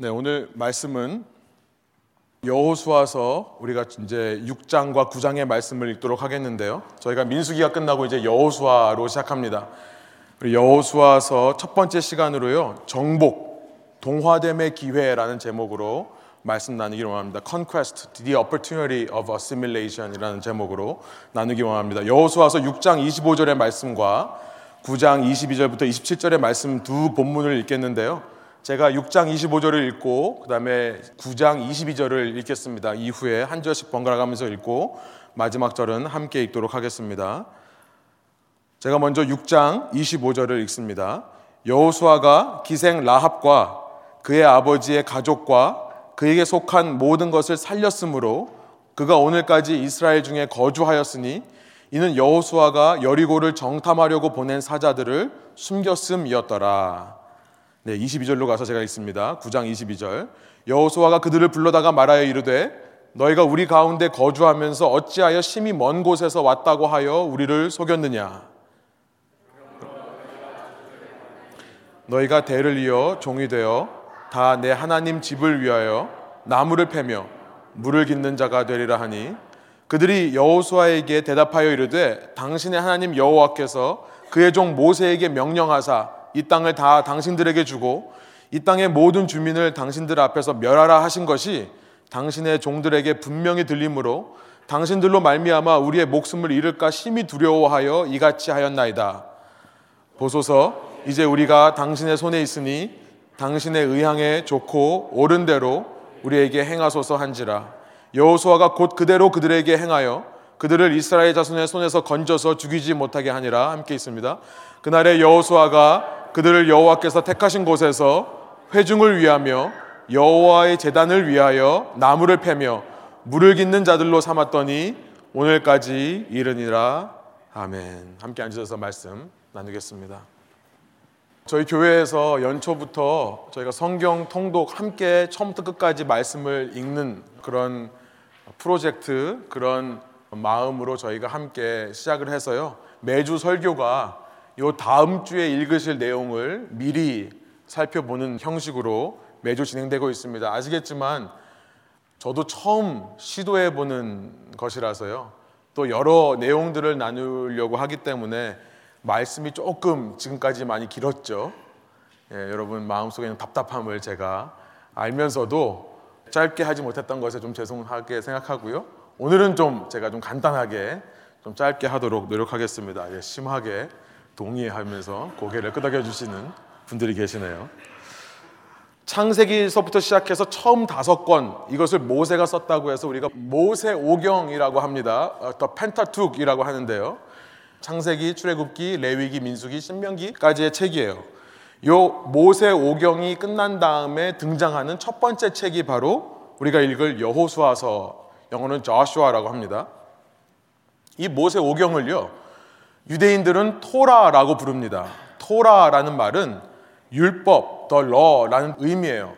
네, 오늘 말씀은 여호수아서 우리가 이제 6장과 9장의 말씀을 읽도록 하겠는데요. 저희가 민수기가 끝나고 이제 여호수아로 시작합니다. 여호수아서 첫 번째 시간으로요. 정복, 동화됨의 기회라는 제목으로 말씀 나누기 원합니다. Conquest, the opportunity of assimilation이라는 제목으로 나누기 원합니다. 여호수아서 6장 25절의 말씀과 9장 22절부터 27절의 말씀 두 본문을 읽겠는데요. 제가 6장 25절을 읽고 그다음에 9장 22절을 읽겠습니다. 이후에 한 절씩 번갈아 가면서 읽고 마지막 절은 함께 읽도록 하겠습니다. 제가 먼저 6장 25절을 읽습니다. 여호수아가 기생 라합과 그의 아버지의 가족과 그에게 속한 모든 것을 살렸으므로 그가 오늘까지 이스라엘 중에 거주하였으니 이는 여호수아가 여리고를 정탐하려고 보낸 사자들을 숨겼음이었더라. 네, 22절로 가서 제가 읽습니다. 9장 22절. 여호수아가 그들을 불러다가 말하여 이르되 너희가 우리 가운데 거주하면서 어찌하여 심히 먼 곳에서 왔다고 하여 우리를 속였느냐? 너희가 대를 이어 종이 되어 다 내 하나님 집을 위하여 나무를 패며 물을 깃는 자가 되리라 하니 그들이 여호수아에게 대답하여 이르되 당신의 하나님 여호와께서 그의 종 모세에게 명령하사 이 땅을 다 당신들에게 주고 이 땅의 모든 주민을 당신들 앞에서 멸하라 하신 것이 당신의 종들에게 분명히 들림으로 당신들로 말미암아 우리의 목숨을 잃을까 심히 두려워하여 이같이 하였나이다. 보소서 이제 우리가 당신의 손에 있으니 당신의 의향에 좋고 옳은 대로 우리에게 행하소서 한지라 여호수아가 곧 그대로 그들에게 행하여 그들을 이스라엘 자손의 손에서 건져서 죽이지 못하게 하니라 함께 있습니다. 그날에 여호수아가 그들을 여호와께서 택하신 곳에서 회중을 위하며 여호와의 재단을 위하여 나무를 패며 물을 깃는 자들로 삼았더니 오늘까지 이르니라 아멘. 함께 앉으셔서 말씀 나누겠습니다. 저희 교회에서 연초부터 저희가 성경 통독 함께 처음부터 끝까지 말씀을 읽는 그런 프로젝트 그런 마음으로 저희가 함께 시작을 해서요. 매주 설교가 요 다음 주에 읽으실 내용을 미리 살펴보는 형식으로 매주 진행되고 있습니다. 아시겠지만 저도 처음 시도해 보는 것이라서요. 또 여러 내용들을 나누려고 하기 때문에 말씀이 조금 지금까지 많이 길었죠. 예, 여러분 마음속에는 답답함을 제가 알면서도 짧게 하지 못했던 것에 좀 죄송하게 생각하고요. 오늘은 좀 제가 좀 간단하게 좀 짧게 하도록 노력하겠습니다. 예, 심하게 동의하면서 고개를 끄덕여 주시는 분들이 계시네요. 창세기서부터 시작해서 처음 다섯 권 이것을 모세가 썼다고 해서 우리가 모세 오경이라고 합니다. 더 펜타툭이라고 하는데요. 창세기, 출애굽기, 레위기, 민수기, 신명기까지의 책이에요. 요 모세 오경이 끝난 다음에 등장하는 첫 번째 책이 바로 우리가 읽을 여호수아서 영어는 저슈아라고 합니다. 이 모세 오경을요. 유대인들은 토라라고 부릅니다. 토라라는 말은 율법, 더 러라는 의미예요.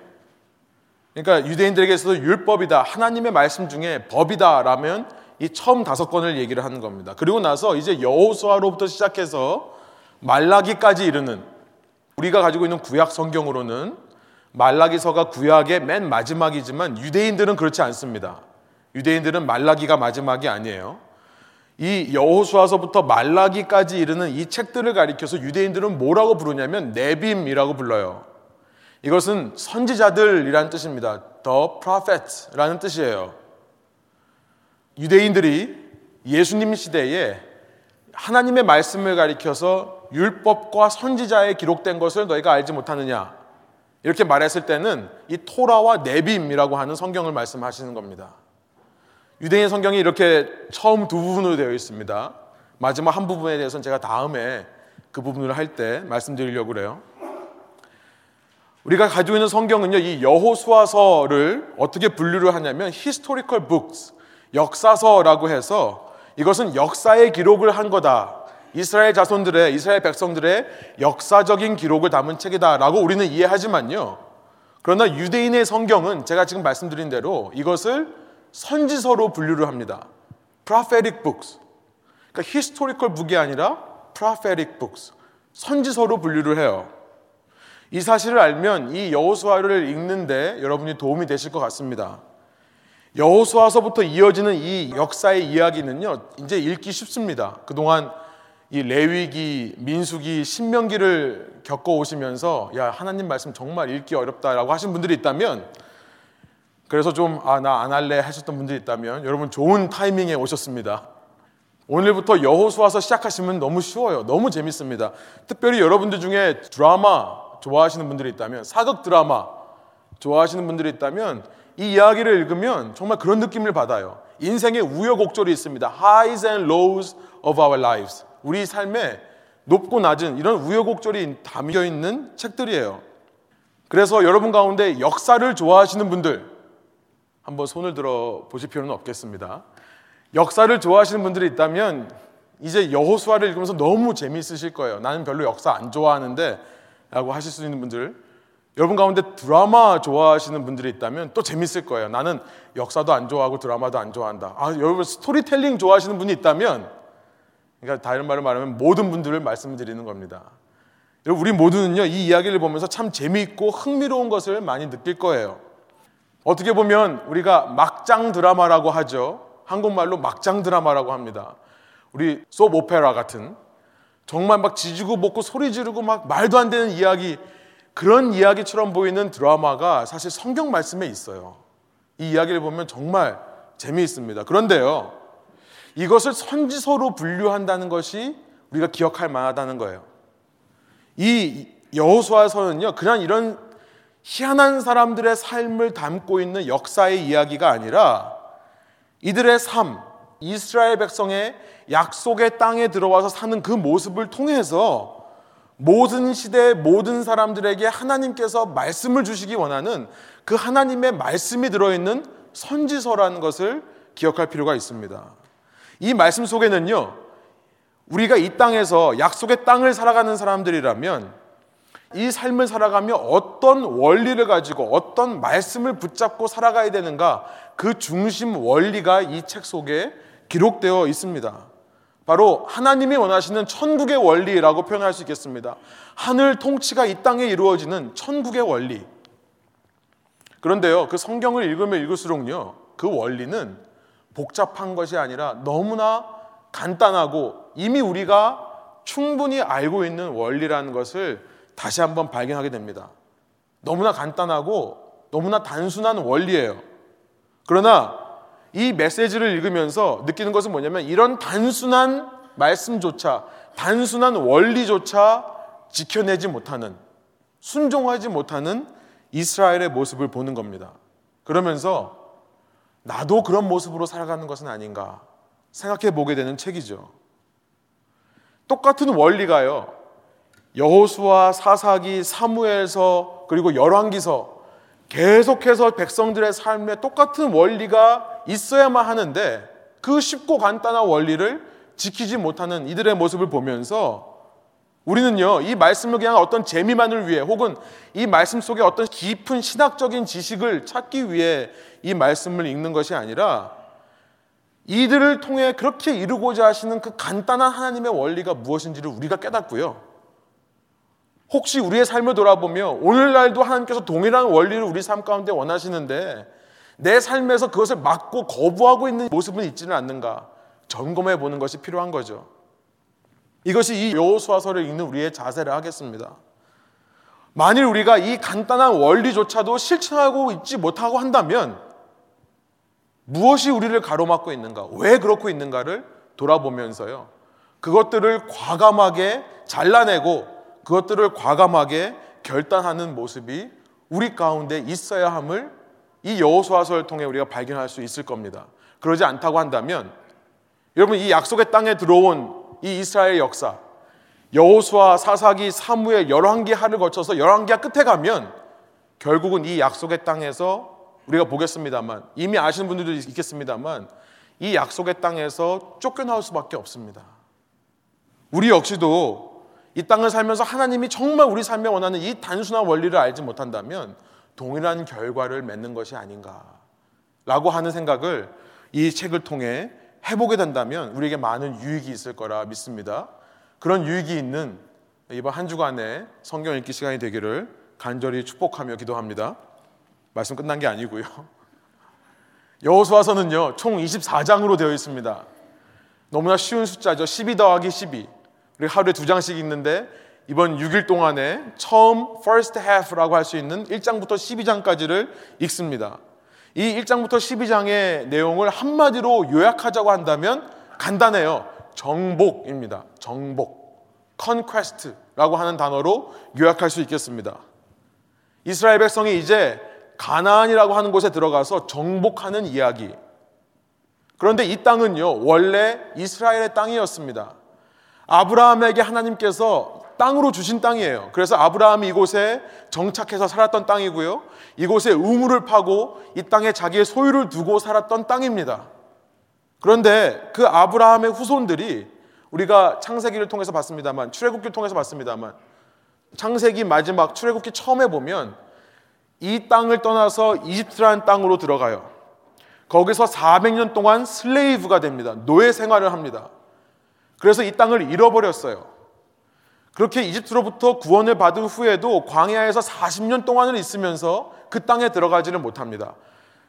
그러니까 유대인들에게서도 율법이다, 하나님의 말씀 중에 법이다라면 이 처음 다섯 권을 얘기를 하는 겁니다. 그리고 나서 이제 여호수아로부터 시작해서 말라기까지 이르는 우리가 가지고 있는 구약 성경으로는 말라기서가 구약의 맨 마지막이지만 유대인들은 그렇지 않습니다. 유대인들은 말라기가 마지막이 아니에요. 이 여호수아서부터 말라기까지 이르는 이 책들을 가리켜서 유대인들은 뭐라고 부르냐면 네빔이라고 불러요. 이것은 선지자들이라는 뜻입니다. The prophets라는 뜻이에요. 유대인들이 예수님 시대에 하나님의 말씀을 가리켜서 율법과 선지자에 기록된 것을 너희가 알지 못하느냐 이렇게 말했을 때는 이 토라와 네빔이라고 하는 성경을 말씀하시는 겁니다. 유대인 성경이 이렇게 처음 두 부분으로 되어 있습니다. 마지막 한 부분에 대해서는 제가 다음에 그 부분을 할 때 말씀드리려고 그래요. 우리가 가지고 있는 성경은요, 이 여호수아서를 어떻게 분류를 하냐면 historical books, 역사서라고 해서 이것은 역사의 기록을 한 거다. 이스라엘 자손들의 이스라엘 백성들의 역사적인 기록을 담은 책이다라고 우리는 이해하지만요. 그러나 유대인의 성경은 제가 지금 말씀드린 대로 이것을 선지서로 분류를 합니다. prophetic books. 그러니까 historical book이 아니라 prophetic books. 선지서로 분류를 해요. 이 사실을 알면 이 여호수아를 읽는데 여러분이 도움이 되실 것 같습니다. 여호수아서부터 이어지는 이 역사의 이야기는요. 이제 읽기 쉽습니다. 그동안 이 레위기, 민수기, 신명기를 겪어 오시면서 야, 하나님 말씀 정말 읽기 어렵다라고 하신 분들이 있다면 그래서 좀 아, 나 안 할래 하셨던 분들이 있다면 여러분 좋은 타이밍에 오셨습니다. 오늘부터 여호수아서 시작하시면 너무 쉬워요. 너무 재밌습니다. 특별히 여러분들 중에 드라마 좋아하시는 분들이 있다면 사극 드라마 좋아하시는 분들이 있다면 이 이야기를 읽으면 정말 그런 느낌을 받아요. 인생의 우여곡절이 있습니다. Highs and lows of our lives. 우리 삶에 높고 낮은 이런 우여곡절이 담겨 있는 책들이에요. 그래서 여러분 가운데 역사를 좋아하시는 분들 한번 손을 들어 보실 필요는 없겠습니다. 역사를 좋아하시는 분들이 있다면 이제 여호수아를 읽으면서 너무 재미있으실 거예요. 나는 별로 역사 안 좋아하는데 라고 하실 수 있는 분들 여러분 가운데 드라마 좋아하시는 분들이 있다면 또 재밌을 거예요. 나는 역사도 안 좋아하고 드라마도 안 좋아한다. 아, 여러분 스토리텔링 좋아하시는 분이 있다면 그러니까 다른 말로 말하면 모든 분들을 말씀드리는 겁니다. 여러분 우리 모두는요 이 이야기를 보면서 참 재미있고 흥미로운 것을 많이 느낄 거예요. 어떻게 보면 우리가 막장 드라마라고 하죠. 한국말로 막장 드라마라고 합니다. 우리 소프 오페라 같은 정말 막 지지고 볶고 소리 지르고 막 말도 안 되는 이야기 그런 이야기처럼 보이는 드라마가 사실 성경 말씀에 있어요. 이 이야기를 보면 정말 재미있습니다. 그런데요. 이것을 선지서로 분류한다는 것이 우리가 기억할 만하다는 거예요. 이 여호수아서는요. 그냥 이런 희한한 사람들의 삶을 담고 있는 역사의 이야기가 아니라 이들의 삶, 이스라엘 백성의 약속의 땅에 들어와서 사는 그 모습을 통해서 모든 시대 모든 사람들에게 하나님께서 말씀을 주시기 원하는 그 하나님의 말씀이 들어있는 선지서라는 것을 기억할 필요가 있습니다. 이 말씀 속에는요, 우리가 이 땅에서 약속의 땅을 살아가는 사람들이라면 이 삶을 살아가며 어떤 원리를 가지고 어떤 말씀을 붙잡고 살아가야 되는가 그 중심 원리가 이 책 속에 기록되어 있습니다. 바로 하나님이 원하시는 천국의 원리라고 표현할 수 있겠습니다. 하늘 통치가 이 땅에 이루어지는 천국의 원리. 그런데요, 그 성경을 읽으면 읽을수록요, 그 원리는 복잡한 것이 아니라 너무나 간단하고 이미 우리가 충분히 알고 있는 원리라는 것을 다시 한번 발견하게 됩니다. 너무나 간단하고 너무나 단순한 원리예요. 그러나 이 메시지를 읽으면서 느끼는 것은 뭐냐면 이런 단순한 말씀조차 단순한 원리조차 지켜내지 못하는 순종하지 못하는 이스라엘의 모습을 보는 겁니다. 그러면서 나도 그런 모습으로 살아가는 것은 아닌가 생각해 보게 되는 책이죠. 똑같은 원리가요. 여호수아, 사사기, 사무엘서 그리고 열왕기서 계속해서 백성들의 삶에 똑같은 원리가 있어야만 하는데 그 쉽고 간단한 원리를 지키지 못하는 이들의 모습을 보면서 우리는요, 이 말씀을 그냥 어떤 재미만을 위해 혹은 이 말씀 속에 어떤 깊은 신학적인 지식을 찾기 위해 이 말씀을 읽는 것이 아니라 이들을 통해 그렇게 이루고자 하시는 그 간단한 하나님의 원리가 무엇인지를 우리가 깨닫고요. 혹시 우리의 삶을 돌아보며 오늘날도 하나님께서 동일한 원리를 우리 삶 가운데 원하시는데 내 삶에서 그것을 막고 거부하고 있는 모습은 있지는 않는가 점검해 보는 것이 필요한 거죠. 이것이 이 여호수아서를 읽는 우리의 자세를 하겠습니다. 만일 우리가 이 간단한 원리조차도 실천하고 있지 못하고 한다면 무엇이 우리를 가로막고 있는가? 왜 그렇고 있는가를 돌아보면서요. 그것들을 과감하게 잘라내고 그것들을 과감하게 결단하는 모습이 우리 가운데 있어야 함을 이 여호수아서를 통해 우리가 발견할 수 있을 겁니다. 그러지 않다고 한다면 여러분 이 약속의 땅에 들어온 이 이스라엘 역사 여호수아, 사사기, 사무엘, 열왕기 하를 거쳐서 열왕기가 끝에 가면 결국은 이 약속의 땅에서 우리가 보겠습니다만 이미 아시는 분들도 있겠습니다만 이 약속의 땅에서 쫓겨나올 수밖에 없습니다. 우리 역시도 이 땅을 살면서 하나님이 정말 우리 삶에 원하는 이 단순한 원리를 알지 못한다면 동일한 결과를 맺는 것이 아닌가라고 하는 생각을 이 책을 통해 해보게 된다면 우리에게 많은 유익이 있을 거라 믿습니다. 그런 유익이 있는 이번 한 주간의 성경 읽기 시간이 되기를 간절히 축복하며 기도합니다. 말씀 끝난 게 아니고요. 여호수아서는요. 총 24장으로 되어 있습니다. 너무나 쉬운 숫자죠. 12 더하기 12. 우리 하루에 두 장씩 읽는데 이번 6일 동안에 처음 first half라고 할 수 있는 1장부터 12장까지를 읽습니다. 이 1장부터 12장의 내용을 한마디로 요약하자고 한다면 간단해요. 정복입니다. 정복. conquest라고 하는 단어로 요약할 수 있겠습니다. 이스라엘 백성이 이제 가나안이라고 하는 곳에 들어가서 정복하는 이야기. 그런데 이 땅은요, 원래 이스라엘의 땅이었습니다. 아브라함에게 하나님께서 땅으로 주신 땅이에요. 그래서 아브라함이 이곳에 정착해서 살았던 땅이고요. 이곳에 우물을 파고 이 땅에 자기의 소유를 두고 살았던 땅입니다. 그런데 그 아브라함의 후손들이 우리가 창세기를 통해서 봤습니다만 출애굽기를 통해서 봤습니다만 창세기 마지막 출애굽기 처음에 보면 이 땅을 떠나서 이집트라는 땅으로 들어가요. 거기서 400년 동안 슬레이브가 됩니다. 노예 생활을 합니다. 그래서 이 땅을 잃어버렸어요. 그렇게 이집트로부터 구원을 받은 후에도 광야에서 40년 동안을 있으면서 그 땅에 들어가지를 못합니다.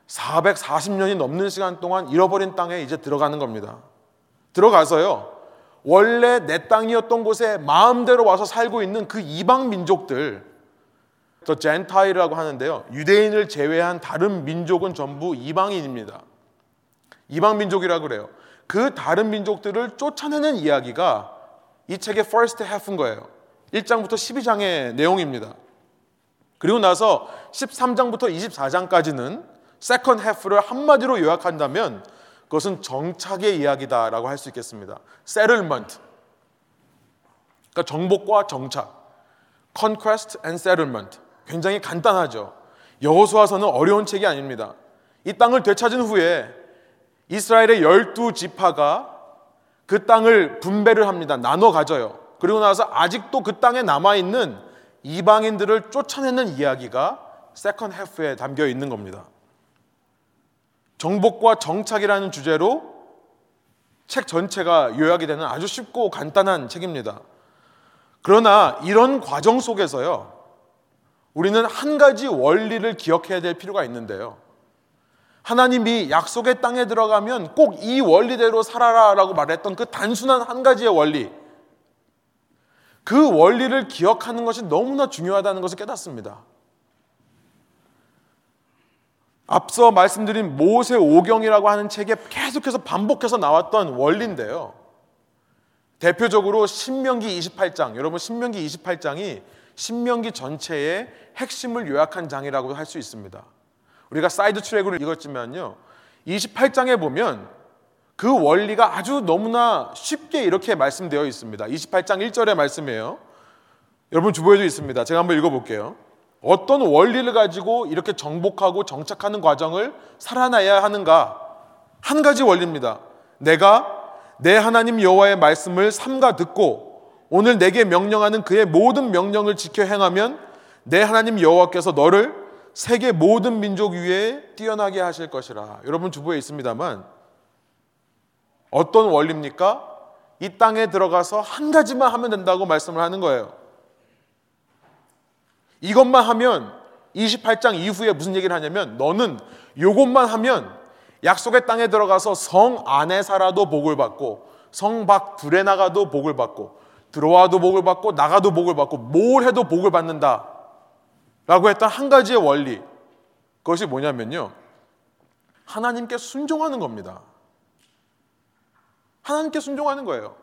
440년이 넘는 시간 동안 잃어버린 땅에 이제 들어가는 겁니다. 들어가서요. 원래 내 땅이었던 곳에 마음대로 와서 살고 있는 그 이방 민족들, 더 젠타일이라고 하는데요. 유대인을 제외한 다른 민족은 전부 이방인입니다. 이방 민족이라고 그래요. 그 다른 민족들을 쫓아내는 이야기가 이 책의 first half인 거예요. 1장부터 12장의 내용입니다. 그리고 나서 13장부터 24장까지는 second half를 한마디로 요약한다면 그것은 정착의 이야기다라고 할 수 있겠습니다. settlement. 그러니까 정복과 정착. conquest and settlement. 굉장히 간단하죠. 여호수아서는 어려운 책이 아닙니다. 이 땅을 되찾은 후에 이스라엘의 열두 지파가 그 땅을 분배를 합니다. 나눠 가져요. 그리고 나서 아직도 그 땅에 남아 있는 이방인들을 쫓아내는 이야기가 second half에 담겨 있는 겁니다. 정복과 정착이라는 주제로 책 전체가 요약이 되는 아주 쉽고 간단한 책입니다. 그러나 이런 과정 속에서요, 우리는 한 가지 원리를 기억해야 될 필요가 있는데요. 하나님이 약속의 땅에 들어가면 꼭 이 원리대로 살아라라고 말했던 그 단순한 한 가지의 원리. 그 원리를 기억하는 것이 너무나 중요하다는 것을 깨닫습니다. 앞서 말씀드린 모세 오경이라고 하는 책에 계속해서 반복해서 나왔던 원리인데요. 대표적으로 신명기 28장, 여러분 신명기 28장이 신명기 전체의 핵심을 요약한 장이라고 할 수 있습니다. 우리가 side track으로 읽었지만요. 28장에 보면 그 원리가 아주 너무나 쉽게 이렇게 말씀되어 있습니다. 28장 1절의 말씀이에요. 여러분 주보에도 있습니다. 제가 한번 읽어볼게요. 어떤 원리를 가지고 이렇게 정복하고 정착하는 과정을 살아나야 하는가? 한 가지 원리입니다. 내가 내 하나님 여호와의 말씀을 삼가 듣고 오늘 내게 명령하는 그의 모든 명령을 지켜 행하면 내 하나님 여호와께서 너를 세계 모든 민족 위에 뛰어나게 하실 것이라. 여러분 주부에 있습니다만 어떤 원리입니까? 이 땅에 들어가서 한 가지만 하면 된다고 말씀을 하는 거예요. 이것만 하면 28장 이후에 무슨 얘기를 하냐면 너는 이것만 하면 약속의 땅에 들어가서 성 안에 살아도 복을 받고 성밖 둘에 나가도 복을 받고 들어와도 복을 받고 나가도 복을 받고 뭘 해도 복을 받는다. 라고 했던 한 가지의 원리. 그것이 뭐냐면요. 하나님께 순종하는 겁니다. 하나님께 순종하는 거예요.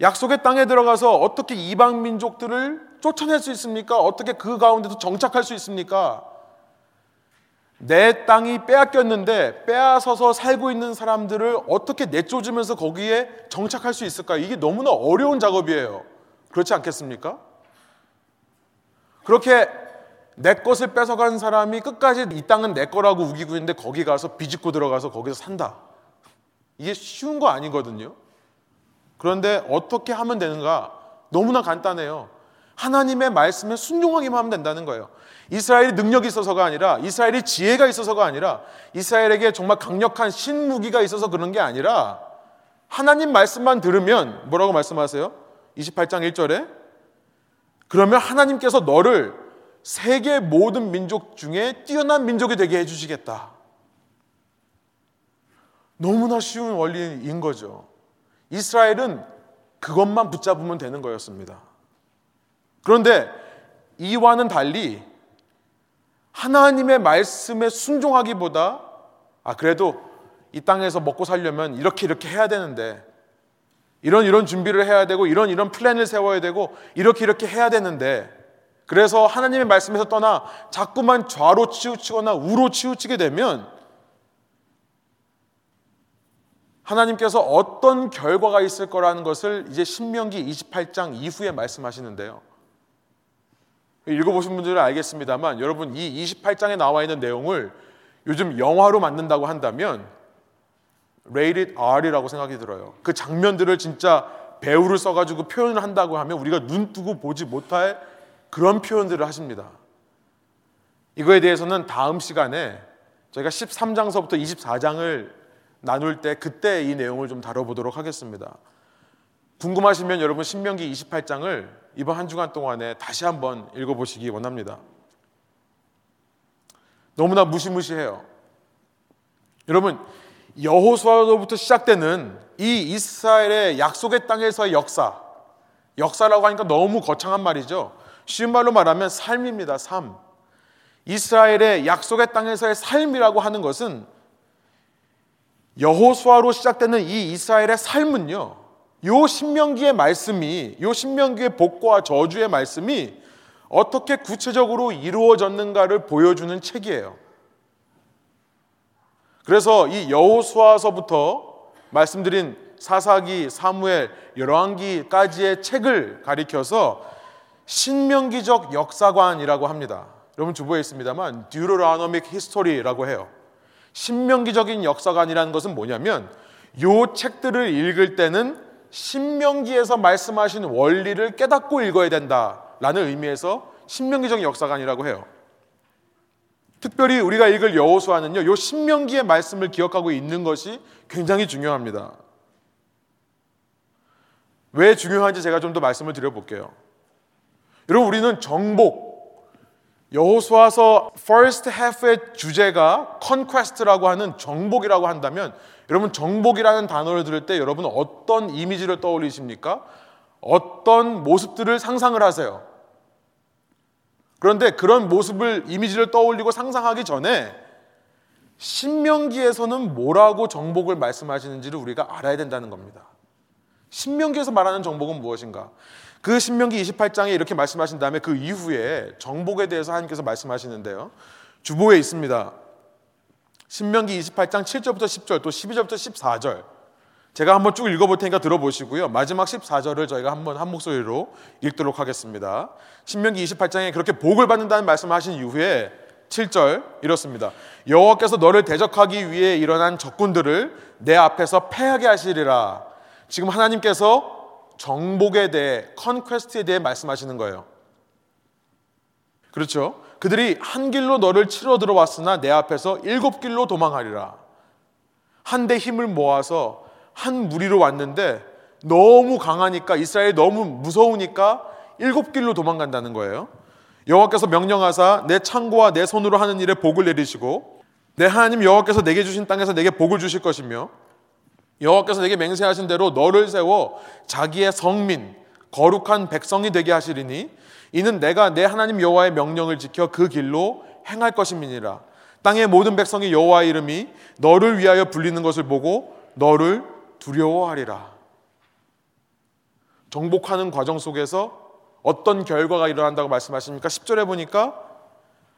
약속의 땅에 들어가서 어떻게 이방 민족들을 쫓아낼 수 있습니까? 어떻게 그 가운데서 정착할 수 있습니까? 내 땅이 빼앗겼는데 빼앗아서 살고 있는 사람들을 어떻게 내쫓으면서 거기에 정착할 수 있을까? 이게 너무나 어려운 작업이에요. 그렇지 않겠습니까? 그렇게 내 것을 뺏어간 사람이 끝까지 이 땅은 내 거라고 우기고 있는데 거기 가서 비집고 들어가서 거기서 산다. 이게 쉬운 거 아니거든요. 그런데 어떻게 하면 되는가? 너무나 간단해요. 하나님의 말씀에 순종하기만 하면 된다는 거예요. 이스라엘이 능력이 있어서가 아니라 이스라엘이 지혜가 있어서가 아니라 이스라엘에게 정말 강력한 신무기가 있어서 그런 게 아니라 하나님 말씀만 들으면 뭐라고 말씀하세요? 28장 1절에 그러면 하나님께서 너를 세계 모든 민족 중에 뛰어난 민족이 되게 해주시겠다. 너무나 쉬운 원리인 거죠. 이스라엘은 그것만 붙잡으면 되는 거였습니다. 그런데 이와는 달리 하나님의 말씀에 순종하기보다 아 그래도 이 땅에서 먹고 살려면 이렇게 이렇게 해야 되는데 이런 이런 준비를 해야 되고 이런 이런 플랜을 세워야 되고 이렇게 이렇게 해야 되는데 그래서 하나님의 말씀에서 떠나 자꾸만 좌로 치우치거나 우로 치우치게 되면 하나님께서 어떤 결과가 있을 거라는 것을 이제 신명기 28장 이후에 말씀하시는데요. 읽어보신 분들은 알겠습니다만 여러분 이 28장에 나와 있는 내용을 요즘 영화로 만든다고 한다면 rated R이라고 생각이 들어요. 그 장면들을 진짜 배우를 써가지고 표현을 한다고 하면 우리가 눈 뜨고 보지 못할 그런 표현들을 하십니다. 이거에 대해서는 다음 시간에 저희가 13장서부터 24장을 나눌 때 그때 이 내용을 좀 다뤄보도록 하겠습니다. 궁금하시면 여러분 신명기 28장을 이번 한 주간 동안에 다시 한번 읽어보시기 원합니다. 너무나 무시무시해요. 여러분 여호수아로부터 시작되는 이 이스라엘의 약속의 땅에서의 역사, 역사라고 하니까 너무 거창한 말이죠. 쉬운 말로 말하면 삶입니다. 삶. 이스라엘의 약속의 땅에서의 삶이라고 하는 것은 여호수아로 시작되는 이 이스라엘의 삶은요. 요 신명기의 말씀이 요 신명기의 복과 저주의 말씀이 어떻게 구체적으로 이루어졌는가를 보여주는 책이에요. 그래서 이 여호수아서부터 말씀드린 사사기, 사무엘, 열왕기까지의 책을 가리켜서 신명기적 역사관이라고 합니다. 여러분 주보에 있습니다만 Deuteronomic History라고 해요. 신명기적인 역사관이라는 것은 뭐냐면 요 책들을 읽을 때는 신명기에서 말씀하신 원리를 깨닫고 읽어야 된다라는 의미에서 신명기적 역사관이라고 해요. 특별히 우리가 읽을 여호수아는요. 요 신명기의 말씀을 기억하고 있는 것이 굉장히 중요합니다. 왜 중요한지 제가 좀 더 말씀을 드려 볼게요. 여러분 우리는 정복 여호수아서 first half의 주제가 conquest라고 하는 정복이라고 한다면 여러분 정복이라는 단어를 들을 때 여러분 어떤 이미지를 떠올리십니까? 어떤 모습들을 상상을 하세요? 그런데 그런 모습을 이미지를 떠올리고 상상하기 전에 신명기에서는 뭐라고 정복을 말씀하시는지를 우리가 알아야 된다는 겁니다. 신명기에서 말하는 정복은 무엇인가? 그 신명기 28장에 이렇게 말씀하신 다음에 그 이후에 정복에 대해서 하나님께서 말씀하시는데요. 주보에 있습니다. 신명기 28장 7절부터 10절 또 12절부터 14절 제가 한번 쭉 읽어볼 테니까 들어보시고요. 마지막 14절을 저희가 한번 한 목소리로 읽도록 하겠습니다. 신명기 28장에 그렇게 복을 받는다는 말씀을 하신 이후에 7절 이렇습니다. 여호와께서 너를 대적하기 위해 일어난 적군들을 내 앞에서 패하게 하시리라. 지금 하나님께서 정복에 대해 conquest에 대해 말씀하시는 거예요. 그렇죠? 그들이 한 길로 너를 치러 들어왔으나 내 앞에서 일곱 길로 도망하리라. 한데 힘을 모아서 한 무리로 왔는데 너무 강하니까 이스라엘이 너무 무서우니까 일곱 길로 도망간다는 거예요. 여호와께서 명령하사 내 창고와 내 손으로 하는 일에 복을 내리시고 내 하나님 여호와께서 내게 주신 땅에서 내게 복을 주실 것이며 여호와께서 내게 맹세하신 대로 너를 세워 자기의 성민 거룩한 백성이 되게 하시리니 이는 내가 내 하나님 여호와의 명령을 지켜 그 길로 행할 것임이니라 땅의 모든 백성이 여호와의 이름이 너를 위하여 불리는 것을 보고 너를 두려워하리라. 정복하는 과정 속에서 어떤 결과가 일어난다고 말씀하십니까? 10절에 보니까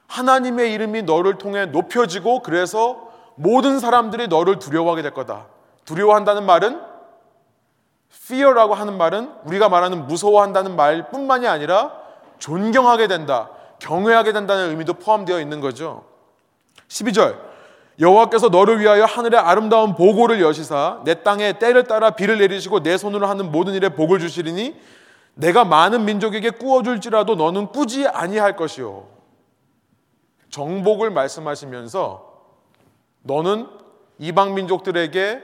하나님의 이름이 너를 통해 높여지고 그래서 모든 사람들이 너를 두려워하게 될 거다. 두려워한다는 말은 fear라고 하는 말은 우리가 말하는 무서워한다는 말뿐만이 아니라 존경하게 된다, 경외하게 된다는 의미도 포함되어 있는 거죠. 12절 여호와께서 너를 위하여 하늘의 아름다운 보고를 여시사 내 땅에 때를 따라 비를 내리시고 내 손으로 하는 모든 일에 복을 주시리니 내가 많은 민족에게 꾸어줄지라도 너는 꾸지 아니할 것이요 정복을 말씀하시면서 너는 이방 민족들에게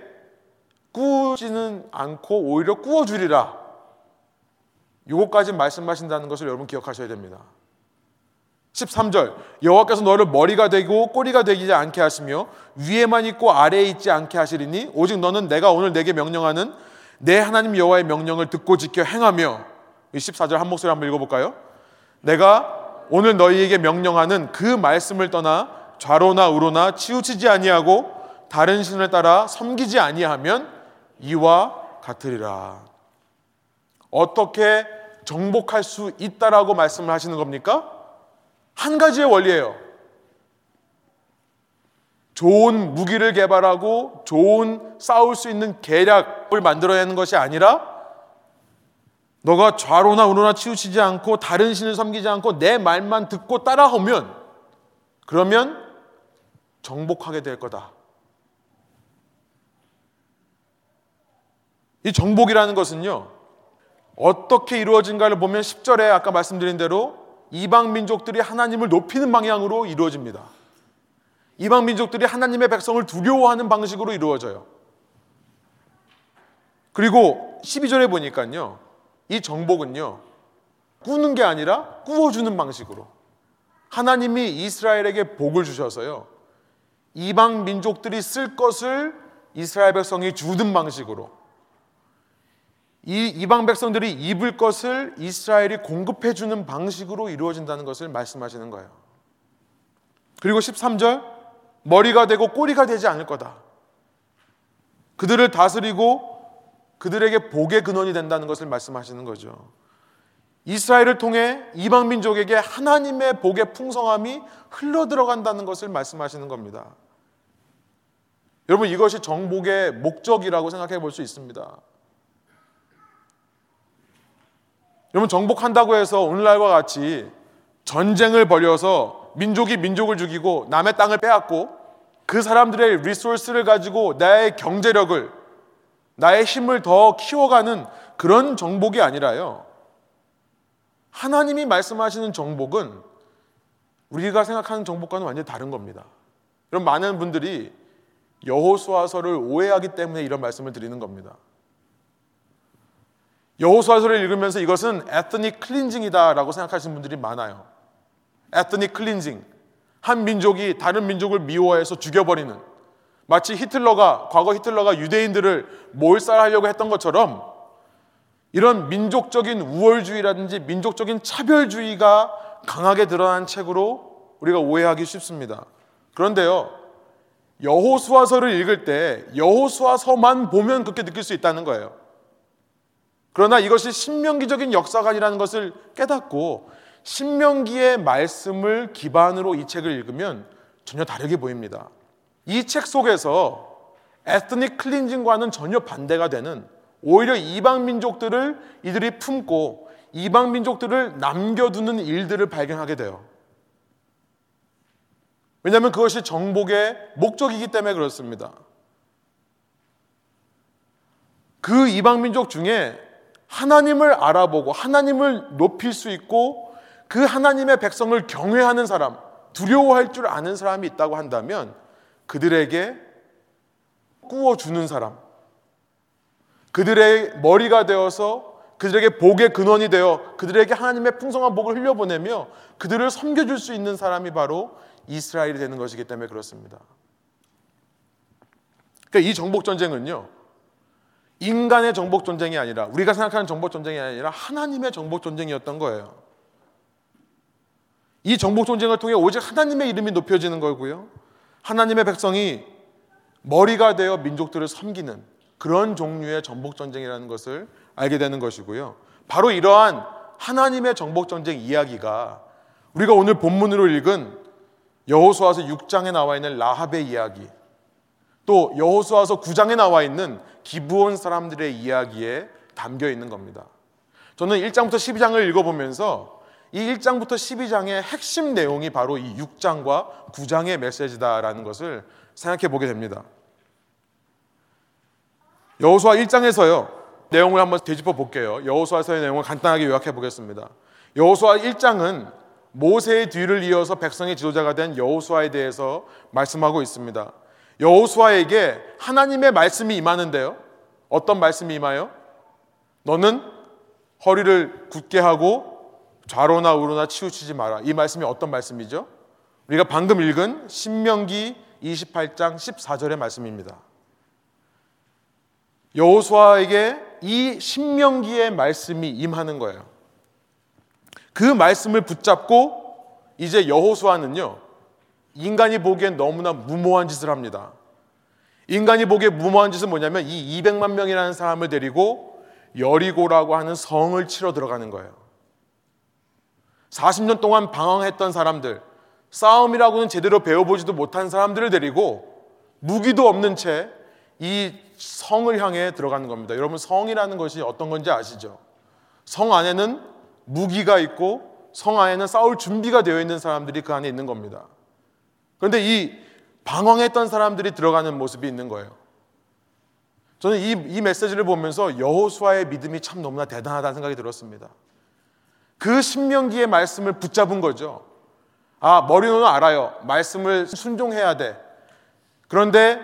꾸지는 않고 오히려 꾸어주리라. 이것까지 말씀하신다는 것을 여러분 기억하셔야 됩니다. 13절 여호와께서 너를 머리가 되고 꼬리가 되지 않게 하시며 위에만 있고 아래에 있지 않게 하시리니 오직 너는 내가 오늘 내게 명령하는 내 하나님 여호와의 명령을 듣고 지켜 행하며 이 14절 한 목소리 한번 읽어볼까요? 내가 오늘 너희에게 명령하는 그 말씀을 떠나 좌로나 우로나 치우치지 아니하고 다른 신을 따라 섬기지 아니하면 이와 같으리라. 어떻게 정복할 수 있다라고 말씀을 하시는 겁니까? 한 가지의 원리예요. 좋은 무기를 개발하고 좋은 싸울 수 있는 계략을 만들어내는 것이 아니라 너가 좌로나 우로나 치우치지 않고 다른 신을 섬기지 않고 내 말만 듣고 따라오면 그러면 정복하게 될 거다. 이 정복이라는 것은요. 어떻게 이루어진가를 보면 10절에 아까 말씀드린 대로 이방 민족들이 하나님을 높이는 방향으로 이루어집니다. 이방 민족들이 하나님의 백성을 두려워하는 방식으로 이루어져요. 그리고 12절에 보니까요. 이 정복은요. 꾸는 게 아니라 꾸어주는 방식으로 하나님이 이스라엘에게 복을 주셔서요. 이방 민족들이 쓸 것을 이스라엘 백성이 주는 방식으로 이 이방 백성들이 입을 것을 이스라엘이 공급해 주는 방식으로 이루어진다는 것을 말씀하시는 거예요. 그리고 13절 머리가 되고 꼬리가 되지 않을 거다. 그들을 다스리고 그들에게 복의 근원이 된다는 것을 말씀하시는 거죠. 이스라엘을 통해 이방 민족에게 하나님의 복의 풍성함이 흘러 들어간다는 것을 말씀하시는 겁니다. 여러분 이것이 정복의 목적이라고 생각해 볼 수 있습니다. 여러분 정복한다고 해서 오늘날과 같이 전쟁을 벌여서 민족이 민족을 죽이고 남의 땅을 빼앗고 그 사람들의 resource를 가지고 나의 경제력을 나의 힘을 더 키워가는 그런 정복이 아니라요. 하나님이 말씀하시는 정복은 우리가 생각하는 정복과는 완전히 다른 겁니다. 그럼 많은 분들이 여호수아서를 오해하기 때문에 이런 말씀을 드리는 겁니다. 여호수아서를 읽으면서 이것은 ethnic cleansing이다라고 생각하시는 분들이 많아요. ethnic cleansing. 한 민족이 다른 민족을 미워해서 죽여버리는 마치 히틀러가 과거 히틀러가 유대인들을 몰살하려고 했던 것처럼 이런 민족적인 우월주의라든지 민족적인 차별주의가 강하게 드러난 책으로 우리가 오해하기 쉽습니다. 그런데요. 여호수아서를 읽을 때 여호수아서만 보면 그렇게 느낄 수 있다는 거예요. 그러나 이것이 신명기적인 역사가 아니라는 것을 깨닫고 신명기의 말씀을 기반으로 이 책을 읽으면 전혀 다르게 보입니다. 이 책 속에서 에스닉 클린징과는 전혀 반대가 되는 오히려 이방 민족들을 이들이 품고 이방 민족들을 남겨두는 일들을 발견하게 돼요. 왜냐하면 그것이 정복의 목적이기 때문에 그렇습니다. 그 이방 민족 중에 하나님을 알아보고 하나님을 높일 수 있고 그 하나님의 백성을 경외하는 사람, 두려워할 줄 아는 사람이 있다고 한다면 그들에게 꾸어주는 사람, 그들의 머리가 되어서 그들에게 복의 근원이 되어 그들에게 하나님의 풍성한 복을 흘려보내며 그들을 섬겨줄 수 있는 사람이 바로 이스라엘이 되는 것이기 때문에 그렇습니다. 그러니까 이 정복 전쟁은요, 인간의 정복 전쟁이 아니라 우리가 생각하는 정복 전쟁이 아니라 하나님의 정복 전쟁이었던 거예요. 이 정복 전쟁을 통해 오직 하나님의 이름이 높여지는 거고요. 하나님의 백성이 머리가 되어 민족들을 섬기는 그런 종류의 정복 전쟁이라는 것을 알게 되는 것이고요. 바로 이러한 하나님의 정복 전쟁 이야기가 우리가 오늘 본문으로 읽은 여호수아서 6장에 나와 있는 라합의 이야기, 또 여호수아서 9장에 나와 있는 기브온 사람들의 이야기에 담겨 있는 겁니다. 저는 1장부터 12장을 읽어보면서 이 1장부터 12장의 핵심 내용이 바로 이 6장과 9장의 메시지다라는 것을 생각해 보게 됩니다. 여호수아 1장에서요. 내용을 한번 되짚어 볼게요. 여호수아서의 내용을 간단하게 요약해 보겠습니다. 여호수아 1장은 모세의 뒤를 이어서 백성의 지도자가 된 여호수아에 대해서 말씀하고 있습니다. 여호수아에게 하나님의 말씀이 임하는데요. 어떤 말씀이 임하여? 너는 허리를 굳게 하고 좌로나 우로나 치우치지 마라. 이 말씀이 어떤 말씀이죠? 우리가 방금 읽은 신명기 28장 14절의 말씀입니다. 여호수아에게 이 신명기의 말씀이 임하는 거예요. 그 말씀을 붙잡고 이제 여호수아는요. 인간이 보기엔 너무나 무모한 짓을 합니다. 인간이 보기에 무모한 짓은 뭐냐면 이 200만 명이라는 사람을 데리고 여리고라고 하는 성을 치러 들어가는 거예요. 40년 동안 방황했던 사람들, 싸움이라고는 제대로 배워보지도 못한 사람들을 데리고 무기도 없는 채 이 성을 향해 들어가는 겁니다. 여러분, 성이라는 것이 어떤 건지 아시죠? 성 안에는 무기가 있고 성 안에는 싸울 준비가 되어 있는 사람들이 그 안에 있는 겁니다. 그런데 이 방황했던 사람들이 들어가는 모습이 있는 거예요. 저는 이, 이 메시지를 보면서 여호수아의 믿음이 참 너무나 대단하다는 생각이 들었습니다. 그 신명기의 말씀을 붙잡은 거죠. 아, 머리로는 알아요. 말씀을 순종해야 돼. 그런데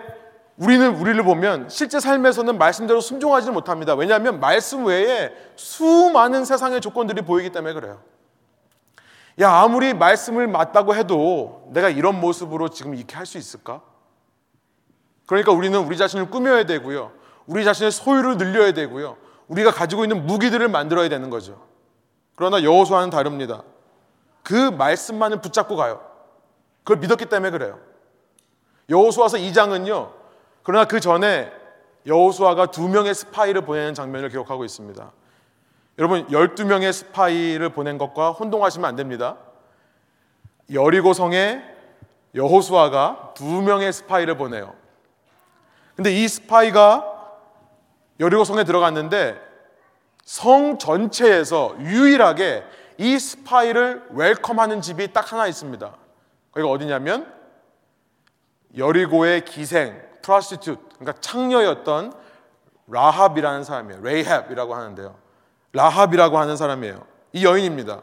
우리는 우리를 보면 실제 삶에서는 말씀대로 순종하지 못합니다. 왜냐하면 말씀 외에 수많은 세상의 조건들이 보이기 때문에 그래요. 야, 아무리 말씀을 맞다고 해도 내가 이런 모습으로 지금 이렇게 할 수 있을까? 그러니까 우리는 우리 자신을 꾸며야 되고요. 우리 자신의 소유를 늘려야 되고요. 우리가 가지고 있는 무기들을 만들어야 되는 거죠. 그러나 여호수아는 다릅니다. 그 말씀만을 붙잡고 가요. 그걸 믿었기 때문에 그래요. 여호수아서 2장은요. 그러나 그 전에 여호수아가 두 명의 스파이를 보내는 장면을 기록하고 있습니다. 여러분 12명의 스파이를 보낸 것과 혼동하시면 안 됩니다. 여리고 성에 여호수아가 두 명의 스파이를 보내요. 근데 이 스파이가 여리고 성에 들어갔는데 성 전체에서 유일하게 이 스파이를 welcome하는 집이 딱 하나 있습니다. 거기가 어디냐면 여리고의 기생, prostitute, 그러니까 창녀였던 라합이라는 사람이에요. Rahab이라고 하는데요. 라합이라고 하는 사람이에요. 이 여인입니다.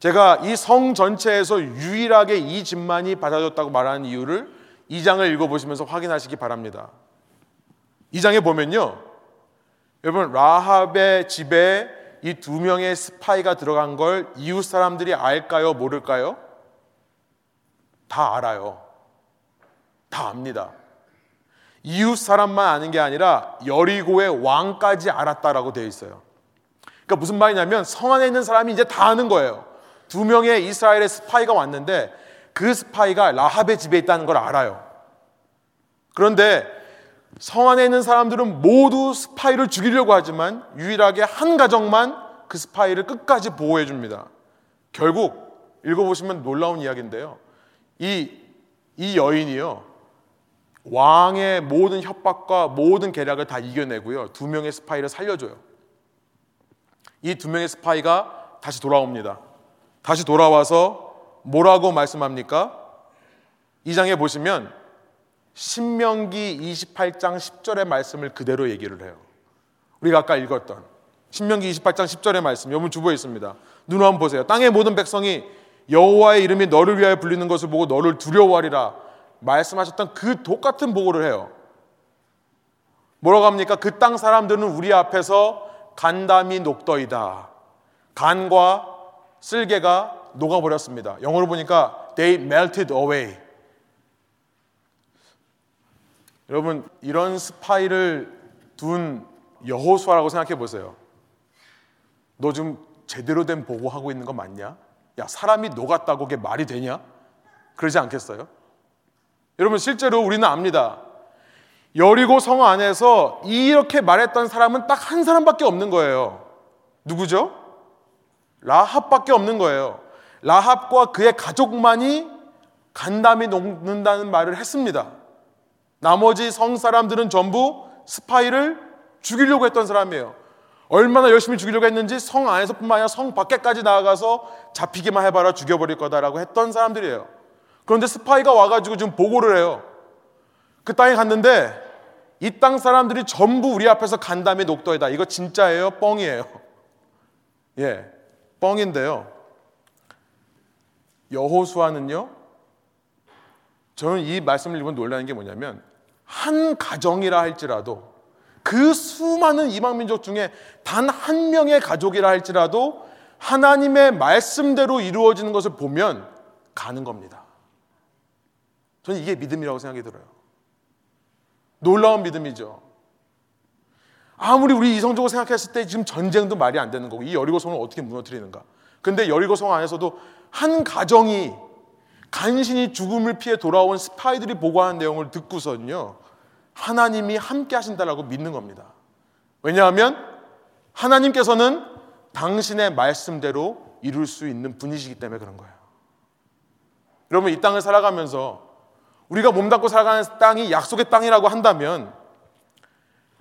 제가 이 성 전체에서 유일하게 이 집만이 받아줬다고 말하는 이유를 이 장을 읽어보시면서 확인하시기 바랍니다. 이 장에 보면요. 여러분, 라합의 집에 이 두 명의 스파이가 들어간 걸 이웃 사람들이 알까요? 모를까요? 다 알아요. 다 압니다. 이웃 사람만 아는 게 아니라 여리고의 왕까지 알았다라고 되어 있어요. 그러니까 무슨 말이냐면 성 안에 있는 사람이 이제 다 아는 거예요. 두 명의 이스라엘의 스파이가 왔는데 그 스파이가 라합의 집에 있다는 걸 알아요. 그런데 성 안에 있는 사람들은 모두 스파이를 죽이려고 하지만 유일하게 한 가정만 그 스파이를 끝까지 보호해 줍니다. 결국 읽어보시면 놀라운 이야기인데요. 이, 이 여인이요. 왕의 모든 협박과 모든 계략을 다 이겨내고요. 두 명의 스파이를 살려줘요. 이 두 명의 스파이가 다시 돌아옵니다. 다시 돌아와서 뭐라고 말씀합니까? 이 장에 보시면 신명기 28장 10절의 말씀을 그대로 얘기를 해요. 우리가 아까 읽었던 신명기 28장 10절의 말씀 여러분 주보에 있습니다. 눈 한번 보세요. 땅의 모든 백성이 여호와의 이름이 너를 위하여 불리는 것을 보고 너를 두려워하리라 말씀하셨던 그 똑같은 보고를 해요. 뭐라고 합니까? 그 땅 사람들은 우리 앞에서 간담이 녹더이다. 간과 쓸개가 녹아버렸습니다. 영어로 보니까 they melted away. 여러분 이런 스파이를 둔 여호수아라고 생각해 보세요. 너 지금 제대로 된 보고 하고 있는 거 맞냐? 야 사람이 녹았다고 그게 말이 되냐? 그러지 않겠어요? 여러분 실제로 우리는 압니다. 여리고 성 안에서 이렇게 말했던 사람은 딱 한 사람밖에 없는 거예요. 누구죠? 라합밖에 없는 거예요. 라합과 그의 가족만이 간담이 녹는다는 말을 했습니다. 나머지 성 사람들은 전부 스파이를 죽이려고 했던 사람이에요. 얼마나 열심히 죽이려고 했는지 성 안에서뿐만 아니라 성 밖에까지 나아가서 잡히기만 해봐라 죽여버릴 거다라고 했던 사람들이에요. 그런데 스파이가 와가지고 지금 보고를 해요. 그 땅에 갔는데 이 땅 사람들이 전부 우리 앞에서 간담이 녹더이다. 이거 진짜예요? 뻥이에요? 예, 뻥인데요. 여호수아는요. 저는 이 말씀을 읽으면 놀라는 게 뭐냐면 한 가정이라 할지라도 그 수많은 이방 민족 중에 단 한 명의 가족이라 할지라도 하나님의 말씀대로 이루어지는 것을 보면 가는 겁니다. 저는 이게 믿음이라고 생각이 들어요. 놀라운 믿음이죠. 아무리 우리 이성적으로 생각했을 때 지금 전쟁도 말이 안 되는 거고 이 여리고성을 어떻게 무너뜨리는가. 근데 여리고성 안에서도 한 가정이 간신히 죽음을 피해 돌아온 스파이들이 보고하는 내용을 듣고서는요. 하나님이 함께 하신다라고 믿는 겁니다. 왜냐하면 하나님께서는 당신의 말씀대로 이룰 수 있는 분이시기 때문에 그런 거예요. 여러분 이 땅을 살아가면서 우리가 몸담고 살아가는 땅이 약속의 땅이라고 한다면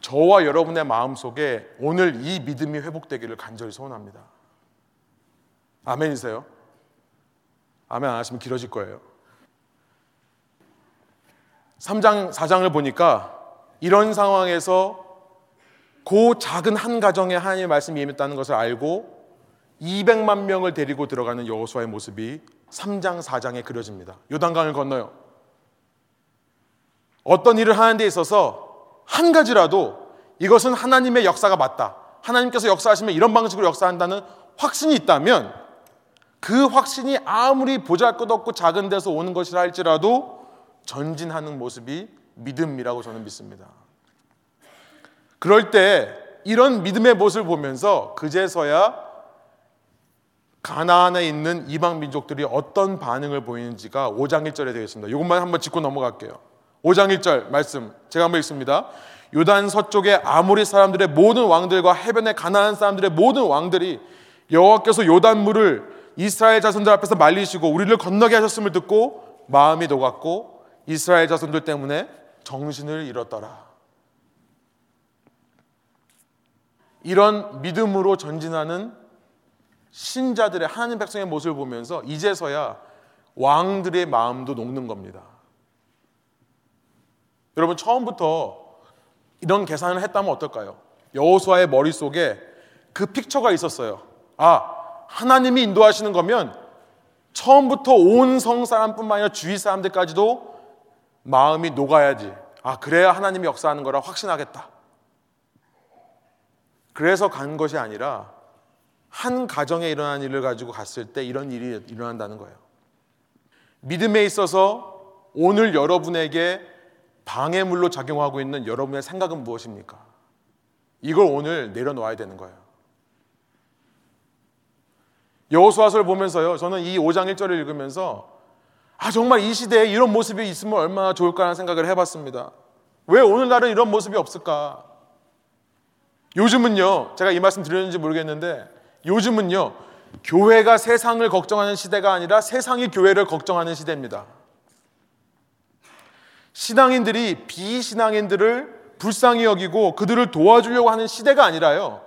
저와 여러분의 마음 속에 오늘 이 믿음이 회복되기를 간절히 소원합니다. 아멘이세요? 아멘 안 하시면 길어질 거예요. 3장, 4장을 보니까 이런 상황에서 그 작은 한 가정에 하나님의 말씀이 임했다는 것을 알고 200만 명을 데리고 들어가는 여호수아의 모습이 3장, 4장에 그려집니다. 요단강을 건너요. 어떤 일을 하는 데 있어서 한 가지라도 이것은 하나님의 역사가 맞다. 하나님께서 역사하시면 이런 방식으로 역사한다는 확신이 있다면 그 확신이 아무리 보잘 것 없고 작은 데서 오는 것이라 할지라도 전진하는 모습이 믿음이라고 저는 믿습니다. 그럴 때 이런 믿음의 모습을 보면서 그제서야 가나안에 있는 이방 민족들이 어떤 반응을 보이는지가 5장 1절에 되겠습니다. 이것만 한번 짚고 넘어갈게요. 5장 1절 말씀 제가 한번 읽습니다. 요단 서쪽의 아모리 사람들의 모든 왕들과 해변의 가나안 사람들의 모든 왕들이 여호와께서 요단 물을 이스라엘 자손들 앞에서 말리시고 우리를 건너게 하셨음을 듣고 마음이 녹았고 이스라엘 자손들 때문에 정신을 잃었더라. 이런 믿음으로 전진하는 신자들의 하나님 백성의 모습을 보면서 이제서야 왕들의 마음도 녹는 겁니다. 여러분 처음부터 이런 계산을 했다면 어떨까요? 여호수아의 머릿속에 그 픽처가 있었어요. 아, 하나님이 인도하시는 거면 처음부터 온 성 사람뿐만 아니라 주위 사람들까지도 마음이 녹아야지. 아, 그래야 하나님이 역사하는 거라 확신하겠다. 그래서 간 것이 아니라 한 가정에 일어난 일을 가지고 갔을 때 이런 일이 일어난다는 거예요. 믿음에 있어서 오늘 여러분에게 방해물로 작용하고 있는 여러분의 생각은 무엇입니까? 이걸 오늘 내려놓아야 되는 거예요. 여호수아서를 보면서요. 저는 이 5장 1절을 읽으면서 아 정말 이 시대에 이런 모습이 있으면 얼마나 좋을까라는 생각을 해봤습니다. 왜 오늘날은 이런 모습이 없을까? 요즘은요. 제가 이 말씀 드렸는지 모르겠는데 요즘은요. 교회가 세상을 걱정하는 시대가 아니라 세상이 교회를 걱정하는 시대입니다. 신앙인들이 비신앙인들을 불쌍히 여기고 그들을 도와주려고 하는 시대가 아니라요.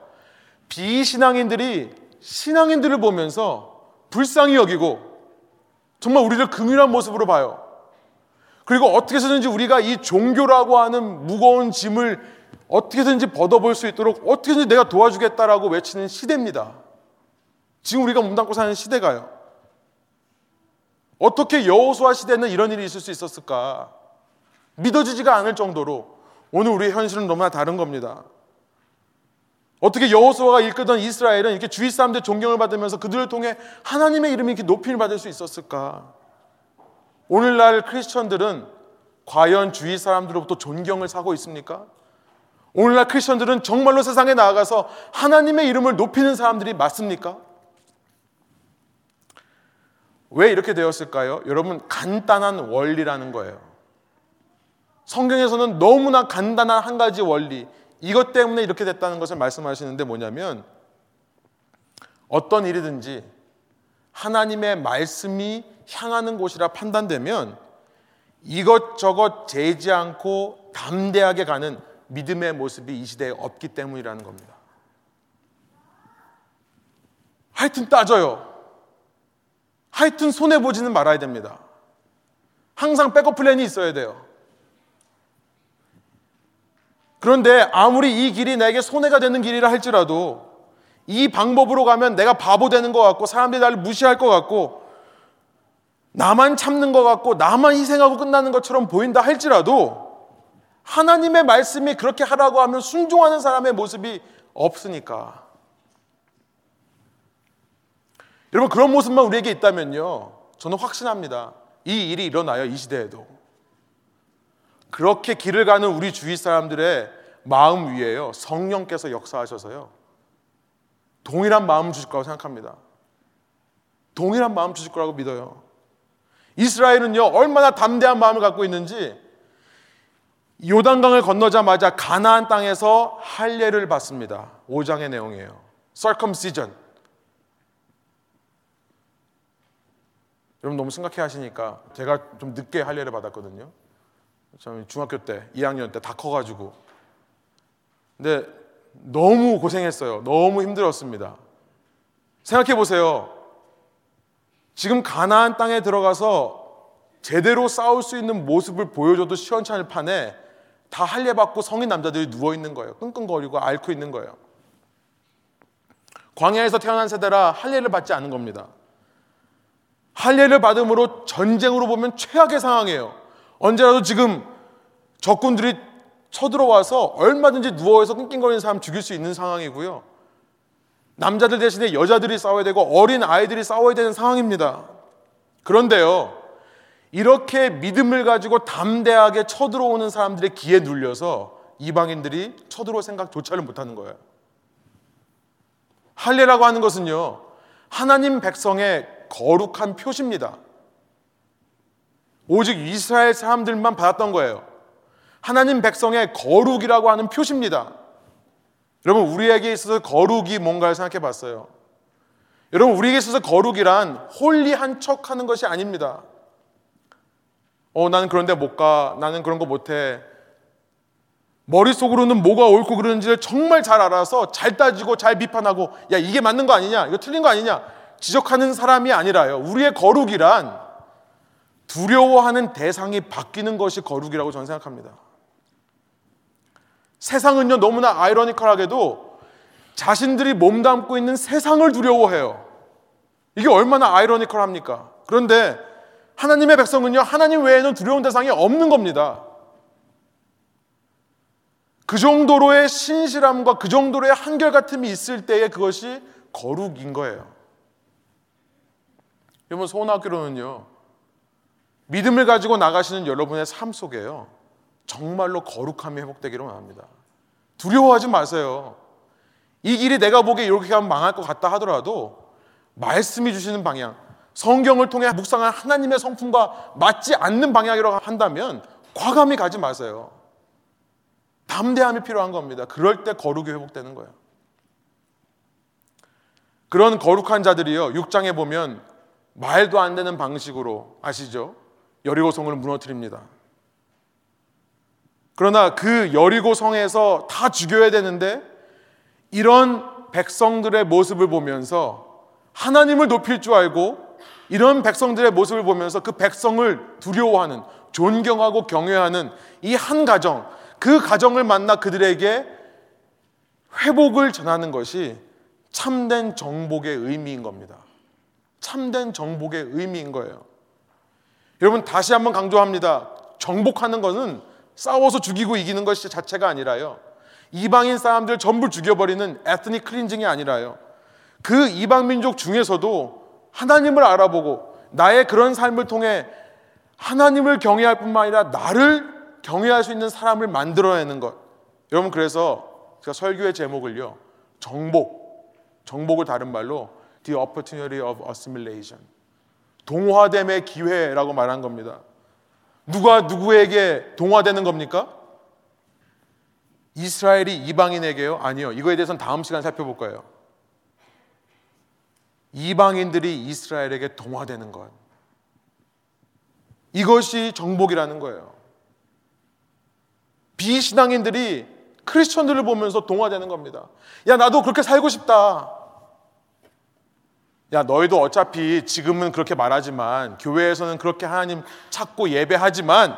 비신앙인들이 신앙인들을 보면서 불쌍히 여기고 정말 우리를 긍휼한 모습으로 봐요. 그리고 어떻게 해서든지 우리가 이 종교라고 하는 무거운 짐을 어떻게든지 벗어볼 수 있도록 어떻게든지 내가 도와주겠다라고 외치는 시대입니다. 지금 우리가 몸담고 사는 시대가요. 어떻게 여호수아 시대는 이런 일이 있을 수 있었을까? 믿어지지가 않을 정도로 오늘 우리의 현실은 너무나 다른 겁니다. 어떻게 여호수아가 이끌던 이스라엘은 이렇게 주위 사람들 존경을 받으면서 그들을 통해 하나님의 이름이 이렇게 높임을 받을 수 있었을까? 오늘날 크리스천들은 과연 주위 사람들로부터 존경을 사고 있습니까? 오늘날 크리스천들은 정말로 세상에 나아가서 하나님의 이름을 높이는 사람들이 맞습니까? 왜 이렇게 되었을까요? 여러분, 간단한 원리라는 거예요. 성경에서는 너무나 간단한 한 가지 원리, 이것 때문에 이렇게 됐다는 것을 말씀하시는데 뭐냐면 어떤 일이든지 하나님의 말씀이 향하는 곳이라 판단되면 이것저것 재지 않고 담대하게 가는 믿음의 모습이 이 시대에 없기 때문이라는 겁니다. 하여튼 따져요. 하여튼 손해보지는 말아야 됩니다. 항상 백업 플랜이 있어야 돼요. 그런데 아무리 이 길이 내게 손해가 되는 길이라 할지라도 이 방법으로 가면 내가 바보 되는 것 같고 사람들이 나를 무시할 것 같고 나만 참는 것 같고 나만 희생하고 끝나는 것처럼 보인다 할지라도 하나님의 말씀이 그렇게 하라고 하면 순종하는 사람의 모습이 없으니까 여러분 그런 모습만 우리에게 있다면요. 저는 확신합니다. 이 일이 일어나요. 이 시대에도. 그렇게 길을 가는 우리 주위 사람들의 마음 위에요. 성령께서 역사하셔서요. 동일한 마음 주실 거라고 생각합니다. 동일한 마음 주실 거라고 믿어요. 이스라엘은요, 얼마나 담대한 마음을 갖고 있는지 요단강을 건너자마자 가나안 땅에서 할례를 받습니다. 5장의 내용이에요. circumcision. 여러분 너무 심각해 하시니까 제가 좀 늦게 할례를 받았거든요. 저는 중학교 때, 2학년 때 다 커가지고. 근데 너무 고생했어요. 너무 힘들었습니다. 생각해 보세요. 지금 가나안 땅에 들어가서 제대로 싸울 수 있는 모습을 보여줘도 시원찮을 판에 다 할례 받고 성인 남자들이 누워 있는 거예요. 끙끙거리고 앓고 있는 거예요. 광야에서 태어난 세대라 할례를 받지 않은 겁니다. 할례를 받음으로 전쟁으로 보면 최악의 상황이에요. 언제라도 지금 적군들이 쳐들어와서 얼마든지 누워서 낑낑거리는 사람 죽일 수 있는 상황이고요. 남자들 대신에 여자들이 싸워야 되고 어린 아이들이 싸워야 되는 상황입니다. 그런데요, 이렇게 믿음을 가지고 담대하게 쳐들어오는 사람들의 기에 눌려서 이방인들이 쳐들어올 생각조차를 못하는 거예요. 할례라고 하는 것은요, 하나님 백성의 거룩한 표시입니다. 오직 이스라엘 사람들만 받았던 거예요. 하나님 백성의 거룩이라고 하는 표시입니다. 여러분, 우리에게 있어서 거룩이 뭔가를 생각해 봤어요. 여러분, 우리에게 있어서 거룩이란 홀리한 척 하는 것이 아닙니다. 어, 나는 그런데 못 가. 나는 그런 거 못 해. 머릿속으로는 뭐가 옳고 그러는지를 정말 잘 알아서 잘 따지고 잘 비판하고 야, 이게 맞는 거 아니냐? 이거 틀린 거 아니냐? 지적하는 사람이 아니라요. 우리의 거룩이란 두려워하는 대상이 바뀌는 것이 거룩이라고 저는 생각합니다. 세상은요, 너무나 아이러니컬하게도 자신들이 몸담고 있는 세상을 두려워해요. 이게 얼마나 아이러니컬합니까? 그런데 하나님의 백성은요, 하나님 외에는 두려운 대상이 없는 겁니다. 그 정도로의 신실함과 그 정도로의 한결같음이 있을 때에 그것이 거룩인 거예요. 여러분, 소원학교로는요, 믿음을 가지고 나가시는 여러분의 삶 속에요. 정말로 거룩함이 회복되기를 원합니다. 두려워하지 마세요. 이 길이 내가 보기에 이렇게 하면 망할 것 같다 하더라도 말씀이 주시는 방향, 성경을 통해 묵상한 하나님의 성품과 맞지 않는 방향이라고 한다면 과감히 가지 마세요. 담대함이 필요한 겁니다. 그럴 때 거룩이 회복되는 거예요. 그런 거룩한 자들이요. 6장에 보면 말도 안 되는 방식으로 아시죠? 여리고 성을 무너뜨립니다. 그러나 그 여리고 성에서 다 죽여야 되는데 이런 백성들의 모습을 보면서 하나님을 높일 줄 알고 이런 백성들의 모습을 보면서 그 백성을 두려워하는 존경하고 경외하는 이 한 가정 그 가정을 만나 그들에게 회복을 전하는 것이 참된 정복의 의미인 겁니다. 참된 정복의 의미인 거예요. 여러분 다시 한번 강조합니다. 정복하는 것은 싸워서 죽이고 이기는 것이 자체가 아니라요. 이방인 사람들 전부 죽여버리는 ethnic cleansing이 아니라요. 그 이방 민족 중에서도 하나님을 알아보고 나의 그런 삶을 통해 하나님을 경외할 뿐만 아니라 나를 경외할 수 있는 사람을 만들어내는 것. 여러분 그래서 제가 설교의 제목을요. 정복. 정복을 다른 말로 the opportunity of assimilation. 동화됨의 기회라고 말한 겁니다. 누가 누구에게 동화되는 겁니까? 이스라엘이 이방인에게요? 아니요. 이거에 대해서는 다음 시간 살펴볼 거예요. 이방인들이 이스라엘에게 동화되는 것. 이것이 정복이라는 거예요. 비신앙인들이 크리스천들을 보면서 동화되는 겁니다. 야, 나도 그렇게 살고 싶다. 야, 너희도 어차피 지금은 그렇게 말하지만, 교회에서는 그렇게 하나님 찾고 예배하지만,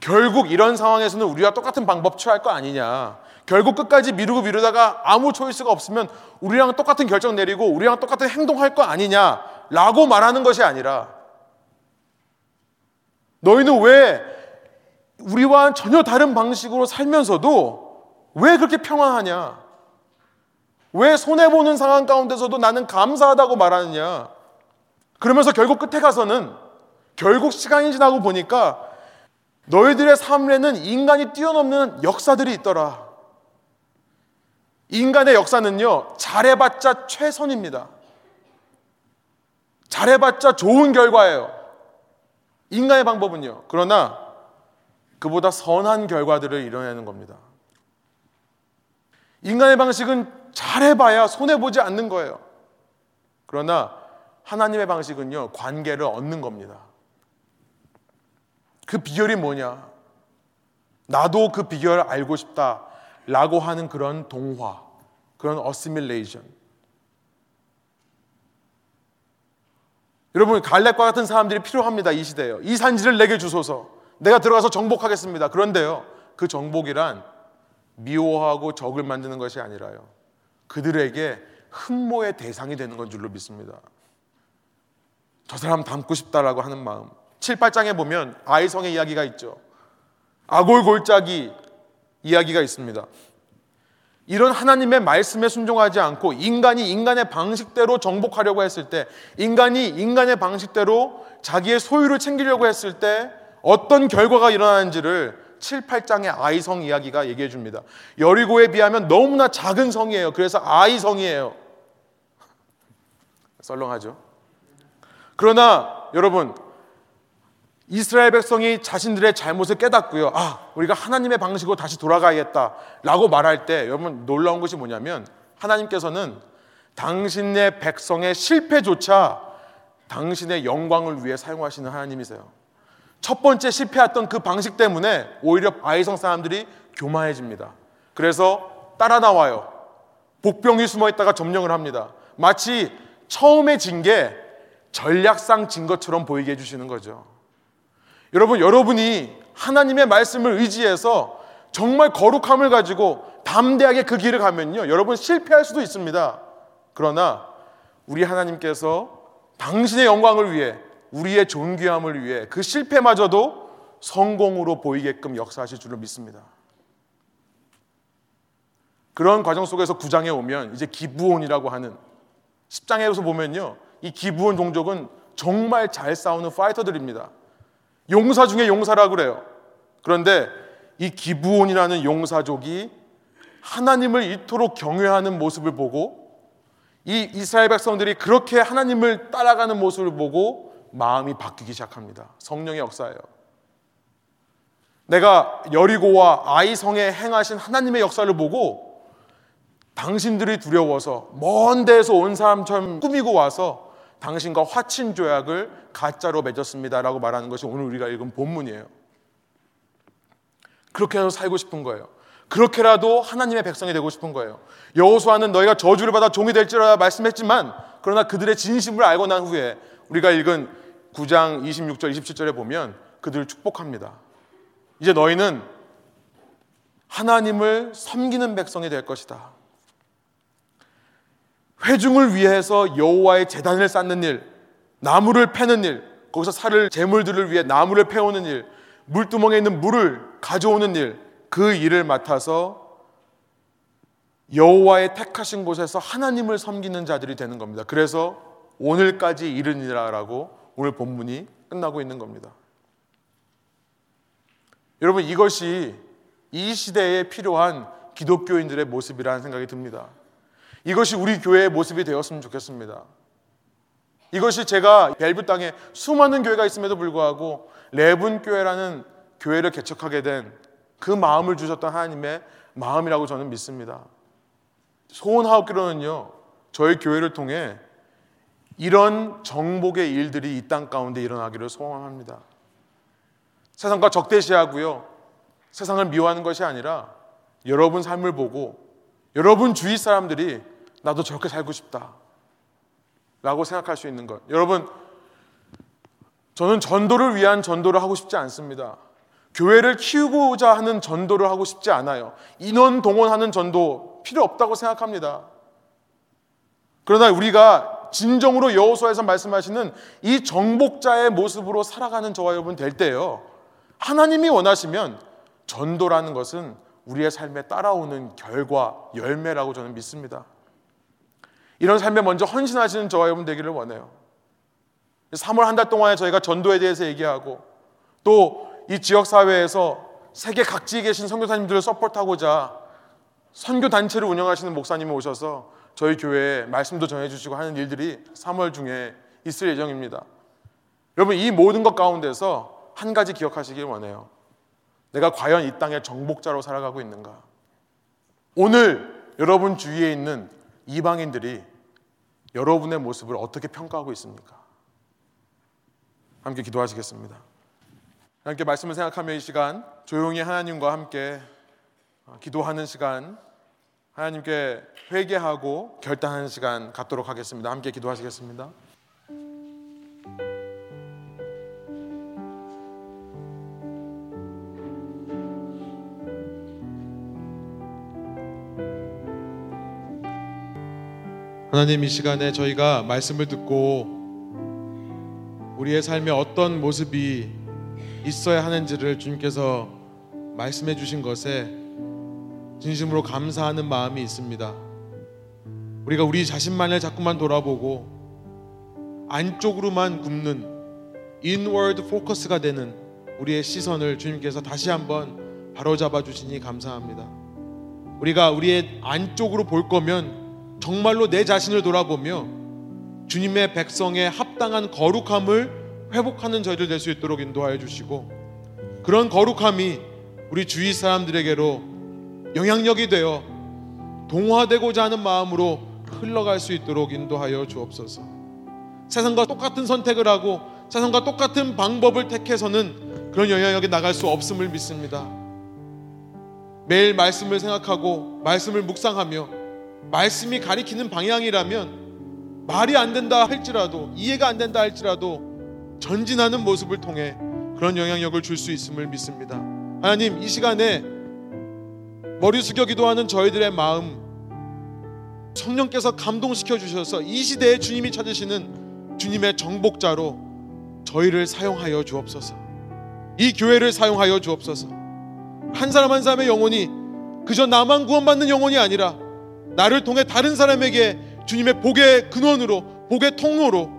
결국 이런 상황에서는 우리와 똑같은 방법 취할 거 아니냐. 결국 끝까지 미루고 미루다가 아무 초이스가 없으면 우리랑 똑같은 결정 내리고 우리랑 똑같은 행동할 거 아니냐. 라고 말하는 것이 아니라, 너희는 왜 우리와 전혀 다른 방식으로 살면서도 왜 그렇게 평안하냐? 왜 손해보는 상황 가운데서도 나는 감사하다고 말하느냐? 그러면서 결국 끝에 가서는 결국 시간이 지나고 보니까 너희들의 삶에는 인간이 뛰어넘는 역사들이 있더라. 인간의 역사는요, 잘해봤자 최선입니다. 잘해봤자 좋은 결과예요. 인간의 방법은요. 그러나 그보다 선한 결과들을 이뤄내는 겁니다. 인간의 방식은 잘해봐야 손해보지 않는 거예요. 그러나 하나님의 방식은요, 관계를 얻는 겁니다. 그 비결이 뭐냐? 나도 그 비결을 알고 싶다. 라고 하는 그런 동화, 그런 어시밀레이션. 여러분, 갈렙과 같은 사람들이 필요합니다. 이 시대에요. 이 산지를 내게 주소서. 내가 들어가서 정복하겠습니다. 그런데요, 그 정복이란 미워하고 적을 만드는 것이 아니라요. 그들에게 흠모의 대상이 되는 건 줄로 믿습니다. 저 사람 닮고 싶다라고 하는 마음. 7, 8장에 보면 아이성의 이야기가 있죠. 아골골짜기 이야기가 있습니다. 이런 하나님의 말씀에 순종하지 않고 인간이 인간의 방식대로 정복하려고 했을 때, 인간이 인간의 방식대로 자기의 소유를 챙기려고 했을 때 어떤 결과가 일어나는지를 7, 8장의 아이성 이야기가 얘기해 줍니다. 여리고에 비하면 너무나 작은 성이에요. 그래서 아이성이에요. 썰렁하죠. 그러나 여러분 이스라엘 백성이 자신들의 잘못을 깨닫고요. 아, 우리가 하나님의 방식으로 다시 돌아가야겠다. 라고 말할 때, 여러분 놀라운 것이 뭐냐면, 하나님께서는 당신의 백성의 실패조차 당신의 영광을 위해 사용하시는 하나님이세요. 첫 번째 실패했던 그 방식 때문에 오히려 아이성 사람들이 교만해집니다. 그래서 따라 나와요. 복병이 숨어 있다가 점령을 합니다. 마치 처음에 진 게 전략상 진 것처럼 보이게 해주시는 거죠. 여러분, 여러분이 하나님의 말씀을 의지해서 정말 거룩함을 가지고 담대하게 그 길을 가면요. 여러분 실패할 수도 있습니다. 그러나 우리 하나님께서 당신의 영광을 위해 우리의 존귀함을 위해 그 실패마저도 성공으로 보이게끔 역사하실 줄로 믿습니다. 그런 과정 속에서 9장에 오면 이제 기부온이라고 하는 10장에서 보면요. 이 기부온 종족은 정말 잘 싸우는 파이터들입니다. 용사 중에 용사라고 그래요. 그런데 이 기부온이라는 용사족이 하나님을 이토록 경외하는 모습을 보고 이 이스라엘 백성들이 그렇게 하나님을 따라가는 모습을 보고 마음이 바뀌기 시작합니다. 성령의 역사예요. 내가 여리고와 아이성에 행하신 하나님의 역사를 보고 당신들이 두려워서 먼 데에서 온 사람처럼 꾸미고 와서 당신과 화친 조약을 가짜로 맺었습니다라고 말하는 것이 오늘 우리가 읽은 본문이에요. 그렇게 해서 살고 싶은 거예요. 그렇게라도 하나님의 백성이 되고 싶은 거예요. 여호수아는 너희가 저주를 받아 종이 될지라 말씀했지만 그러나 그들의 진심을 알고 난 후에 우리가 읽은 9장 26절 27절에 보면 그들을 축복합니다. 이제 너희는 하나님을 섬기는 백성이 될 것이다. 회중을 위해서 여호와의 재단을 쌓는 일, 나무를 패는 일, 거기서 살을 재물들을 위해 나무를 패오는 일, 물두멍에 있는 물을 가져오는 일, 그 일을 맡아서 여호와의 택하신 곳에서 하나님을 섬기는 자들이 되는 겁니다. 그래서 오늘까지 이르니라라고 오늘 본문이 끝나고 있는 겁니다. 여러분 이것이 이 시대에 필요한 기독교인들의 모습이라는 생각이 듭니다. 이것이 우리 교회의 모습이 되었으면 좋겠습니다. 이것이 제가 벨브 땅에 수많은 교회가 있음에도 불구하고 레븐 교회라는 교회를 개척하게 된 그 마음을 주셨던 하나님의 마음이라고 저는 믿습니다. 소원하옵기로는요, 저희 교회를 통해 이런 정복의 일들이 이 땅 가운데 일어나기를 소원합니다. 세상과 적대시하고요, 세상을 미워하는 것이 아니라 여러분 삶을 보고 여러분 주위 사람들이 나도 저렇게 살고 싶다. 라고 생각할 수 있는 것. 여러분, 저는 전도를 위한 전도를 하고 싶지 않습니다. 교회를 키우고자 하는 전도를 하고 싶지 않아요. 인원 동원하는 전도 필요 없다고 생각합니다. 그러나 우리가 진정으로 여호수아에서 말씀하시는 이 정복자의 모습으로 살아가는 저와 여러분 될 때요. 하나님이 원하시면 전도라는 것은 우리의 삶에 따라오는 결과, 열매라고 저는 믿습니다. 이런 삶에 먼저 헌신하시는 저와 여러분 되기를 원해요. 3월 한 달 동안에 저희가 전도에 대해서 얘기하고 또 이 지역 사회에서 세계 각지에 계신 선교사님들을 서포트하고자 선교 단체를 운영하시는 목사님이 오셔서 저희 교회에 말씀도 전해주시고 하는 일들이 3월 중에 있을 예정입니다. 여러분 이 모든 것 가운데서 한 가지 기억하시길 원해요. 내가 과연 이 땅의 정복자로 살아가고 있는가? 오늘 여러분 주위에 있는 이방인들이 여러분의 모습을 어떻게 평가하고 있습니까? 함께 기도하시겠습니다. 함께 말씀을 생각하며 이 시간 조용히 하나님과 함께 기도하는 시간 하나님께 회개하고 결단하는 시간 갖도록 하겠습니다. 함께 기도하시겠습니다. 하나님 이 시간에 저희가 말씀을 듣고 우리의 삶에 어떤 모습이 있어야 하는지를 주님께서 말씀해 주신 것에 진심으로 감사하는 마음이 있습니다. 우리가 우리 자신만을 자꾸만 돌아보고 안쪽으로만 굽는 인워드 포커스가 되는 우리의 시선을 주님께서 다시 한번 바로잡아 주시니 감사합니다. 우리가 우리의 안쪽으로 볼 거면 정말로 내 자신을 돌아보며 주님의 백성의 합당한 거룩함을 회복하는 저희들 될 수 있도록 인도하여 주시고 그런 거룩함이 우리 주위 사람들에게로 영향력이 되어 동화되고자 하는 마음으로 흘러갈 수 있도록 인도하여 주옵소서. 세상과 똑같은 선택을 하고 세상과 똑같은 방법을 택해서는 그런 영향력이 나갈 수 없음을 믿습니다. 매일 말씀을 생각하고 말씀을 묵상하며 말씀이 가리키는 방향이라면 말이 안 된다 할지라도 이해가 안 된다 할지라도 전진하는 모습을 통해 그런 영향력을 줄 수 있음을 믿습니다. 하나님 이 시간에 머리 숙여 기도하는 저희들의 마음 성령께서 감동시켜 주셔서 이 시대에 주님이 찾으시는 주님의 정복자로 저희를 사용하여 주옵소서. 이 교회를 사용하여 주옵소서. 한 사람 한 사람의 영혼이 그저 나만 구원받는 영혼이 아니라 나를 통해 다른 사람에게 주님의 복의 근원으로 복의 통로로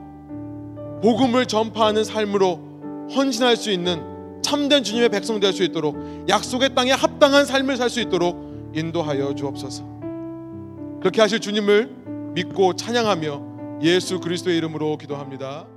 복음을 전파하는 삶으로 헌신할 수 있는 참된 주님의 백성 될 수 있도록 약속의 땅에 합당한 삶을 살 수 있도록 인도하여 주옵소서. 그렇게 하실 주님을 믿고 찬양하며 예수 그리스도의 이름으로 기도합니다.